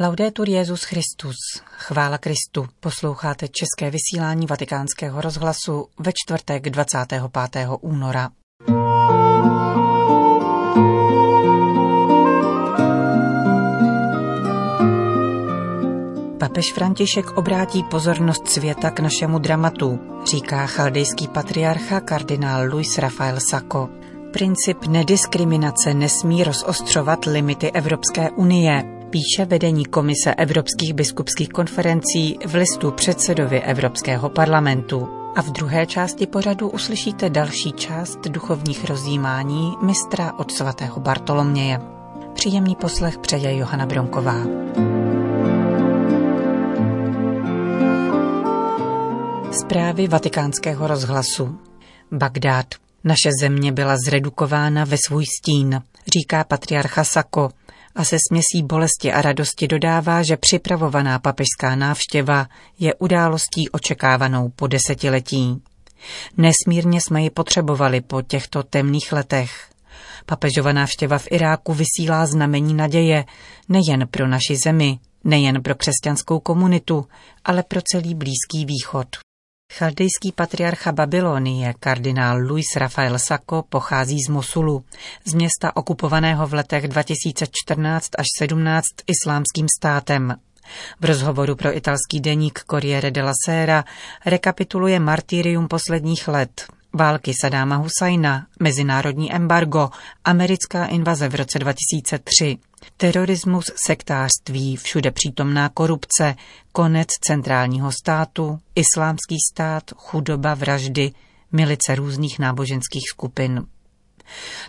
Laudetur Jezus Christus, chvála Kristu, posloucháte české vysílání Vatikánského rozhlasu ve čtvrtek 25. února. Papež František obrátí pozornost světa k našemu dramatu, říká chaldejský patriarcha kardinál Luis Rafael Sacco. Princip nediskriminace nesmí rozostřovat limity Evropské unie, píše vedení Komise Evropských biskupských konferencí v listu předsedovi Evropského parlamentu. A v druhé části pořadu uslyšíte další část duchovních rozjímání mistra od svatého Bartoloměje. Příjemný poslech přeje Johana Bronková. Zprávy vatikánského rozhlasu. Bagdád. Naše země byla zredukována ve svůj stín, říká patriarcha Sako, a se směsí bolesti a radosti dodává, že připravovaná papežská návštěva je událostí očekávanou po desetiletí. Nesmírně jsme ji potřebovali po těchto temných letech. Papežova návštěva v Iráku vysílá znamení naděje nejen pro naši zemi, nejen pro křesťanskou komunitu, ale pro celý Blízký východ. Chaldejský patriarcha Babylonie, kardinál Luis Rafael Sacco, pochází z Mosulu, z města okupovaného v letech 2014 až 17 islámským státem. V rozhovoru pro italský deník Corriere della Sera rekapituluje martýrium posledních let, války Sadáma Husajna, mezinárodní embargo, americká invaze v roce 2003, terorismus, sektářství, všude přítomná korupce, konec centrálního státu, islámský stát, chudoba, vraždy, milice různých náboženských skupin.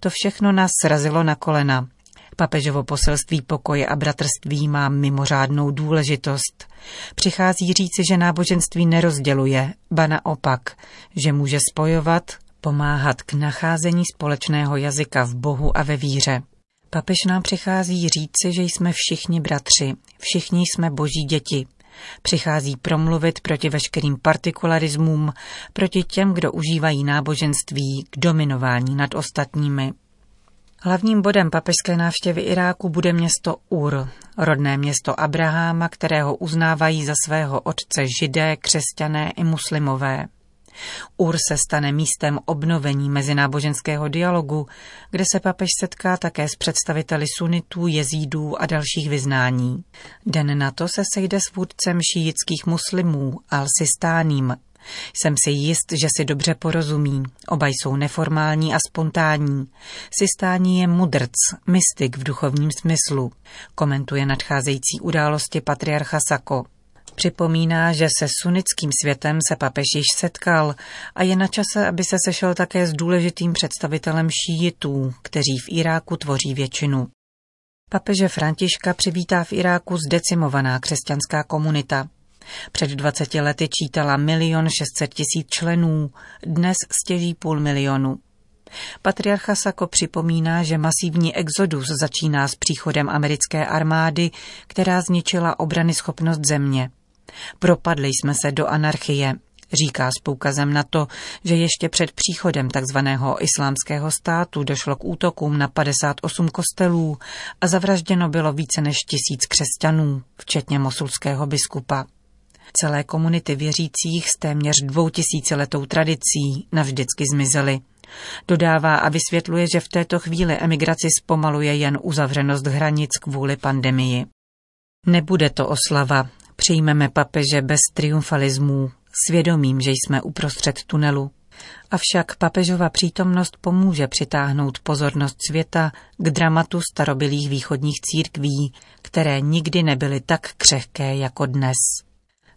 To všechno nás srazilo na kolena. Papežovo poselství pokoje a bratrství má mimořádnou důležitost. Přichází říci, že náboženství nerozděluje, ba naopak, že může spojovat, pomáhat k nacházení společného jazyka v Bohu a ve víře. Papež nám přichází říci, že jsme všichni bratři, všichni jsme boží děti. Přichází promluvit proti veškerým partikularismům, proti těm, kdo užívají náboženství k dominování nad ostatními. Hlavním bodem papežské návštěvy Iráku bude město Ur, rodné město Abraháma, kterého uznávají za svého otce židé, křesťané i muslimové. Ur se stane místem obnovení mezináboženského dialogu, kde se papež setká také s představiteli sunitů, jezídů a dalších vyznání. Den na to se sejde s vůdcem šíjických muslimů Al-Sistáním. Jsem si jist, že si dobře porozumí. Oba jsou neformální a spontánní. Sistání je mudrc, mystik v duchovním smyslu, komentuje nadcházející události patriarcha Sako. Připomíná, že se sunnickým světem se papež již setkal a je na čase, aby se sešel také s důležitým představitelem šíjitů, kteří v Iráku tvoří většinu. Papeže Františka přivítá v Iráku zdecimovaná křesťanská komunita. Před 20 lety čítala milion 600 tisíc členů, dnes stěží půl milionu. Patriarcha Sako připomíná, že masivní exodus začíná s příchodem americké armády, která zničila obrany schopnost země. Propadli jsme se do anarchie, říká s poukazem na to, že ještě před příchodem tzv. islámského státu došlo k útokům na 58 kostelů a zavražděno bylo více než tisíc křesťanů, včetně mosulského biskupa. Celé komunity věřících s téměř dvoutisíciletou tradicí navždycky zmizely. Dodává a vysvětluje, že v této chvíli emigraci zpomaluje jen uzavřenost hranic kvůli pandemii. Nebude to oslava, Přijmeme papeže bez triumfalismů, svědomím, že jsme uprostřed tunelu. Avšak papežova přítomnost pomůže přitáhnout pozornost světa k dramatu starobilých východních církví, které nikdy nebyly tak křehké jako dnes.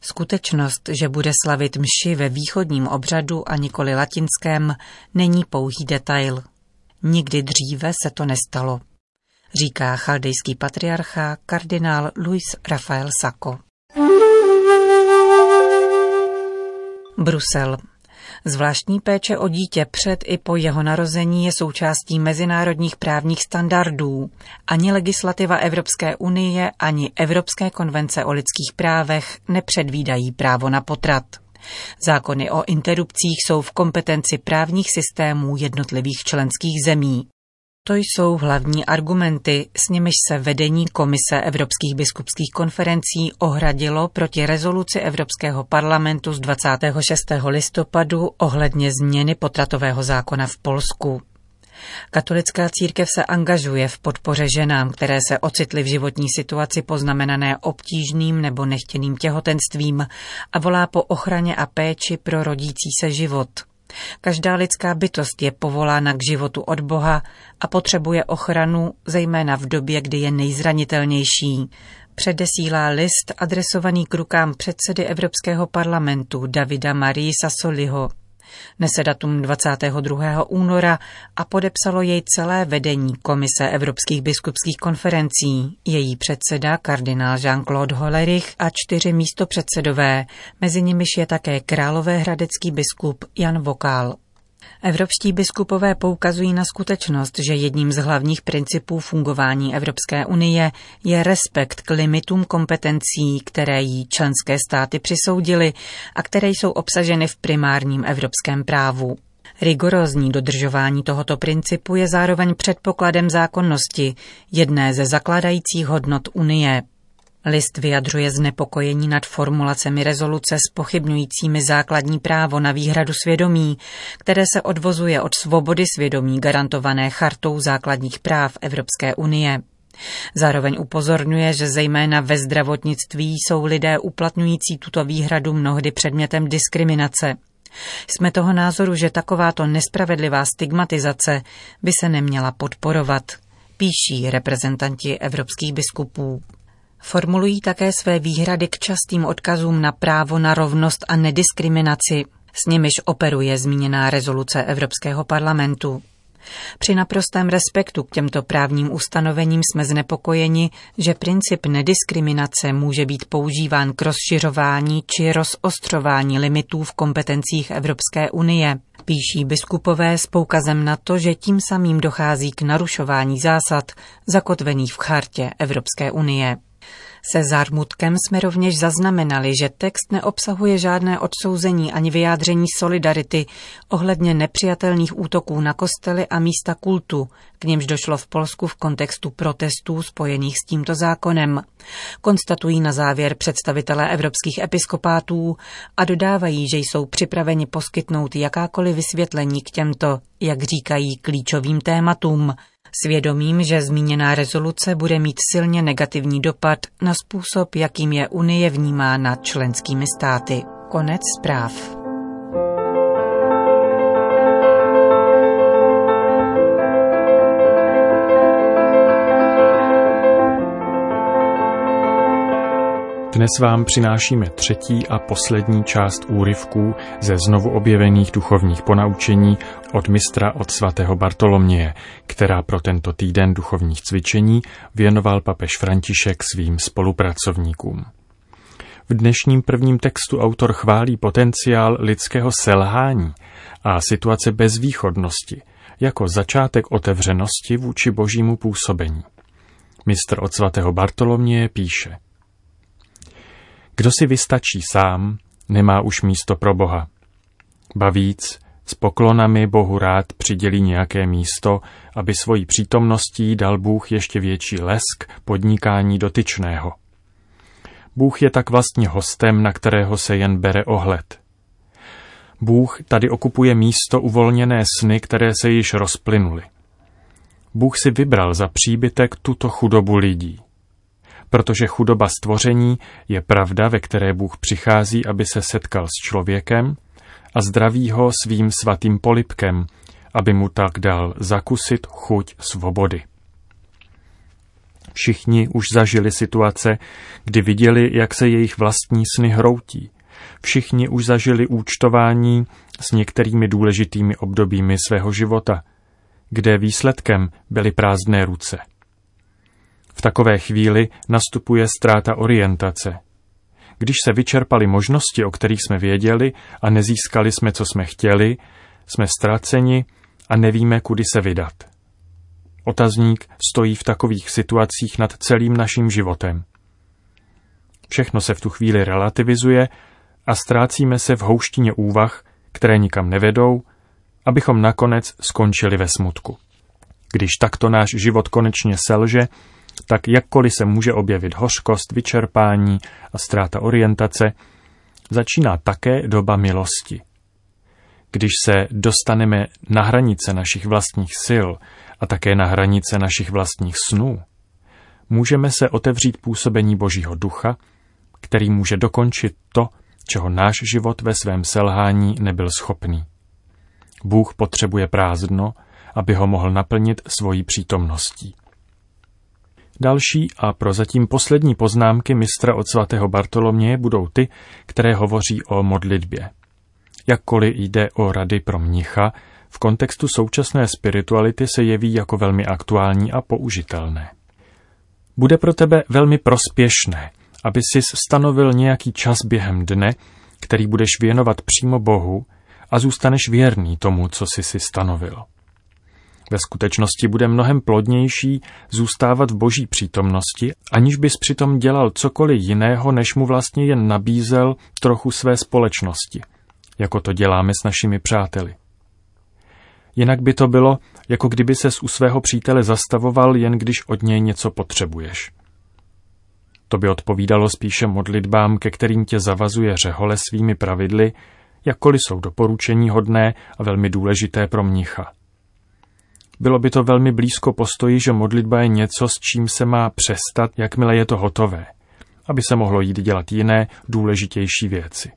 Skutečnost, že bude slavit mši ve východním obřadu a nikoli latinském, není pouhý detail. Nikdy dříve se to nestalo, říká chaldejský patriarcha kardinál Luis Rafael Sacco. Brusel. Zvláštní péče o dítě před i po jeho narození je součástí mezinárodních právních standardů. Ani legislativa Evropské unie, ani Evropské konvence o lidských právech nepředvídají právo na potrat. Zákony o interrupcích jsou v kompetenci právních systémů jednotlivých členských zemí. To jsou hlavní argumenty, s nimiž se vedení Komise Evropských biskupských konferencí ohradilo proti rezoluci Evropského parlamentu z 26. listopadu ohledně změny potratového zákona v Polsku. Katolická církev se angažuje v podpoře ženám, které se ocitly v životní situaci poznamenané obtížným nebo nechtěným těhotenstvím a volá po ochraně a péči pro rodící se život. Každá lidská bytost je povolána k životu od Boha a potřebuje ochranu, zejména v době, kdy je nejzranitelnější. Předesílá list adresovaný k rukám předsedy Evropského parlamentu Davida Marii Sassoliho. Nese datum 22. února a podepsalo jej celé vedení Komise Evropských biskupských konferencí, její předseda kardinál Jean-Claude Hollerich a čtyři místopředsedové, mezi nimiž je také královéhradecký biskup Jan Vokál. Evropští biskupové poukazují na skutečnost, že jedním z hlavních principů fungování Evropské unie je respekt k limitům kompetencí, které jí členské státy přisoudily a které jsou obsaženy v primárním evropském právu. Rigorózní dodržování tohoto principu je zároveň předpokladem zákonnosti, jedné ze zakládajících hodnot Unie. List vyjadřuje znepokojení nad formulacemi rezoluce s pochybňujícími základní právo na výhradu svědomí, které se odvozuje od svobody svědomí garantované chartou základních práv Evropské unie. Zároveň upozorňuje, že zejména ve zdravotnictví jsou lidé uplatňující tuto výhradu mnohdy předmětem diskriminace. Jsme toho názoru, že takováto nespravedlivá stigmatizace by se neměla podporovat, píší reprezentanti evropských biskupů. Formulují také své výhrady k častým odkazům na právo na rovnost a nediskriminaci, s nimiž operuje zmíněná rezoluce Evropského parlamentu. Při naprostém respektu k těmto právním ustanovením jsme znepokojeni, že princip nediskriminace může být používán k rozšiřování či rozostřování limitů v kompetencích Evropské unie, píší biskupové s poukazem na to, že tím samým dochází k narušování zásad zakotvených v chartě Evropské unie. Se zármutkem jsme rovněž zaznamenali, že text neobsahuje žádné odsouzení ani vyjádření solidarity ohledně nepřijatelných útoků na kostely a místa kultu, k němž došlo v Polsku v kontextu protestů spojených s tímto zákonem. Konstatují na závěr představitelé evropských episkopátů a dodávají, že jsou připraveni poskytnout jakákoliv vysvětlení k těmto, jak říkají, klíčovým tématům, Svědomím, že zmíněná rezoluce bude mít silně negativní dopad na způsob, jakým je Unie vnímána členskými státy. Konec zpráv. Dnes vám přinášíme třetí a poslední část úryvků ze znovu objevených duchovních ponaučení od mistra od svatého Bartoloměje, která pro tento týden duchovních cvičení věnoval papež František svým spolupracovníkům. V dnešním prvním textu autor chválí potenciál lidského selhání a situace bezvýchodnosti jako začátek otevřenosti vůči božímu působení. Mistr od svatého Bartoloměje píše – kdo si vystačí sám, nemá už místo pro Boha. Ba víc, s poklonami Bohu rád přidělí nějaké místo, aby svojí přítomností dal Bůh ještě větší lesk podnikání dotyčného. Bůh je tak vlastně hostem, na kterého se jen bere ohled. Bůh tady okupuje místo uvolněné sny, které se již rozplynuly. Bůh si vybral za příbytek tuto chudobu lidí protože chudoba stvoření je pravda, ve které Bůh přichází, aby se setkal s člověkem a zdraví ho svým svatým polipkem, aby mu tak dal zakusit chuť svobody. Všichni už zažili situace, kdy viděli, jak se jejich vlastní sny hroutí. Všichni už zažili účtování s některými důležitými obdobími svého života, kde výsledkem byly prázdné ruce. V takové chvíli nastupuje ztráta orientace. Když se vyčerpaly možnosti, o kterých jsme věděli a nezískali jsme, co jsme chtěli, jsme ztraceni a nevíme, kudy se vydat. Otazník stojí v takových situacích nad celým naším životem. Všechno se v tu chvíli relativizuje a ztrácíme se v houštině úvah, které nikam nevedou, abychom nakonec skončili ve smutku. Když takto náš život konečně selže, tak jakkoliv se může objevit hořkost, vyčerpání a ztráta orientace, začíná také doba milosti. Když se dostaneme na hranice našich vlastních sil a také na hranice našich vlastních snů, můžeme se otevřít působení Božího ducha, který může dokončit to, čeho náš život ve svém selhání nebyl schopný. Bůh potřebuje prázdno, aby ho mohl naplnit svojí přítomností. Další a prozatím poslední poznámky mistra od svatého Bartoloměje budou ty, které hovoří o modlitbě. Jakkoliv jde o rady pro mnicha, v kontextu současné spirituality se jeví jako velmi aktuální a použitelné. Bude pro tebe velmi prospěšné, aby si stanovil nějaký čas během dne, který budeš věnovat přímo Bohu a zůstaneš věrný tomu, co jsi si stanovil. Ve skutečnosti bude mnohem plodnější zůstávat v boží přítomnosti, aniž bys přitom dělal cokoliv jiného, než mu vlastně jen nabízel trochu své společnosti, jako to děláme s našimi přáteli. Jinak by to bylo, jako kdyby ses u svého přítele zastavoval, jen když od něj něco potřebuješ. To by odpovídalo spíše modlitbám, ke kterým tě zavazuje řehole svými pravidly, jakkoliv jsou doporučení hodné a velmi důležité pro mnicha. Bylo by to velmi blízko postoji, že modlitba je něco, s čím se má přestat, jakmile je to hotové, aby se mohlo jít dělat jiné, důležitější věci.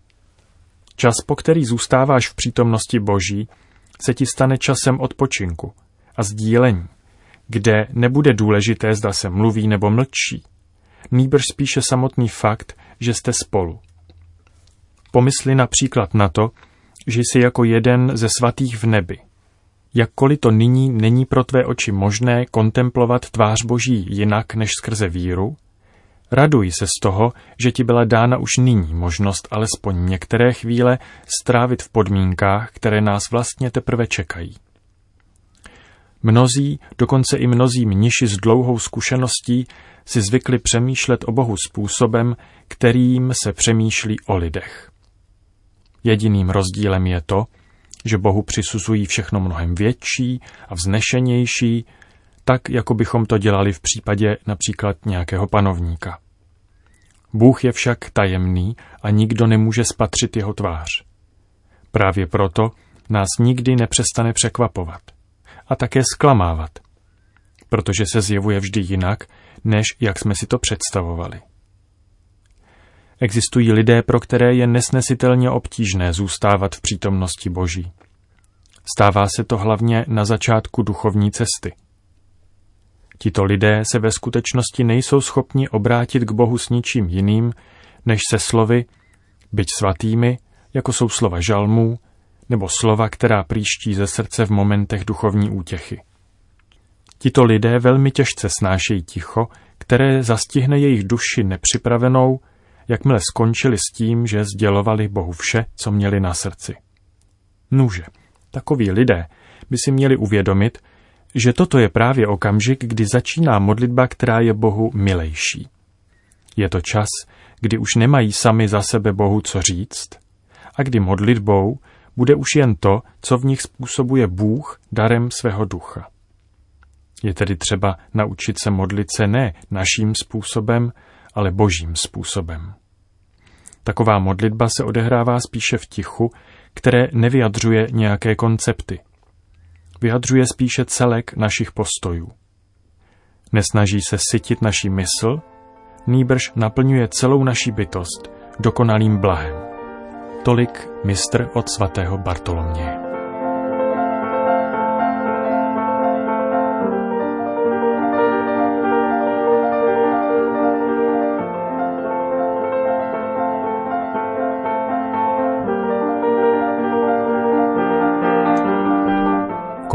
Čas, po který zůstáváš v přítomnosti Boží, se ti stane časem odpočinku a sdílení, kde nebude důležité, zda se mluví nebo mlčí, nýbrž spíše samotný fakt, že jste spolu. Pomysli například na to, že jsi jako jeden ze svatých v nebi. Jakkoliv to nyní není pro tvé oči možné kontemplovat tvář Boží jinak než skrze víru, raduj se z toho, že ti byla dána už nyní možnost alespoň některé chvíle strávit v podmínkách, které nás vlastně teprve čekají. Mnozí, dokonce i mnozí mniši s dlouhou zkušeností, si zvykli přemýšlet o Bohu způsobem, kterým se přemýšlí o lidech. Jediným rozdílem je to, že Bohu přisuzují všechno mnohem větší a vznešenější, tak jako bychom to dělali v případě například nějakého panovníka. Bůh je však tajemný a nikdo nemůže spatřit jeho tvář. Právě proto nás nikdy nepřestane překvapovat a také zklamávat, protože se zjevuje vždy jinak, než jak jsme si to představovali. Existují lidé, pro které je nesnesitelně obtížné zůstávat v přítomnosti Boží. Stává se to hlavně na začátku duchovní cesty. Tito lidé se ve skutečnosti nejsou schopni obrátit k Bohu s ničím jiným, než se slovy, byť svatými, jako jsou slova žalmů, nebo slova, která příští ze srdce v momentech duchovní útěchy. Tito lidé velmi těžce snášejí ticho, které zastihne jejich duši nepřipravenou, jakmile skončili s tím, že sdělovali Bohu vše, co měli na srdci. Nuže, takoví lidé by si měli uvědomit, že toto je právě okamžik, kdy začíná modlitba, která je Bohu milejší. Je to čas, kdy už nemají sami za sebe Bohu co říct a kdy modlitbou bude už jen to, co v nich způsobuje Bůh darem svého ducha. Je tedy třeba naučit se modlit se ne naším způsobem, ale božím způsobem. Taková modlitba se odehrává spíše v tichu, které nevyjadřuje nějaké koncepty. Vyjadřuje spíše celek našich postojů. Nesnaží se sytit naší mysl, nýbrž naplňuje celou naší bytost dokonalým blahem. Tolik mistr od svatého Bartoloměje.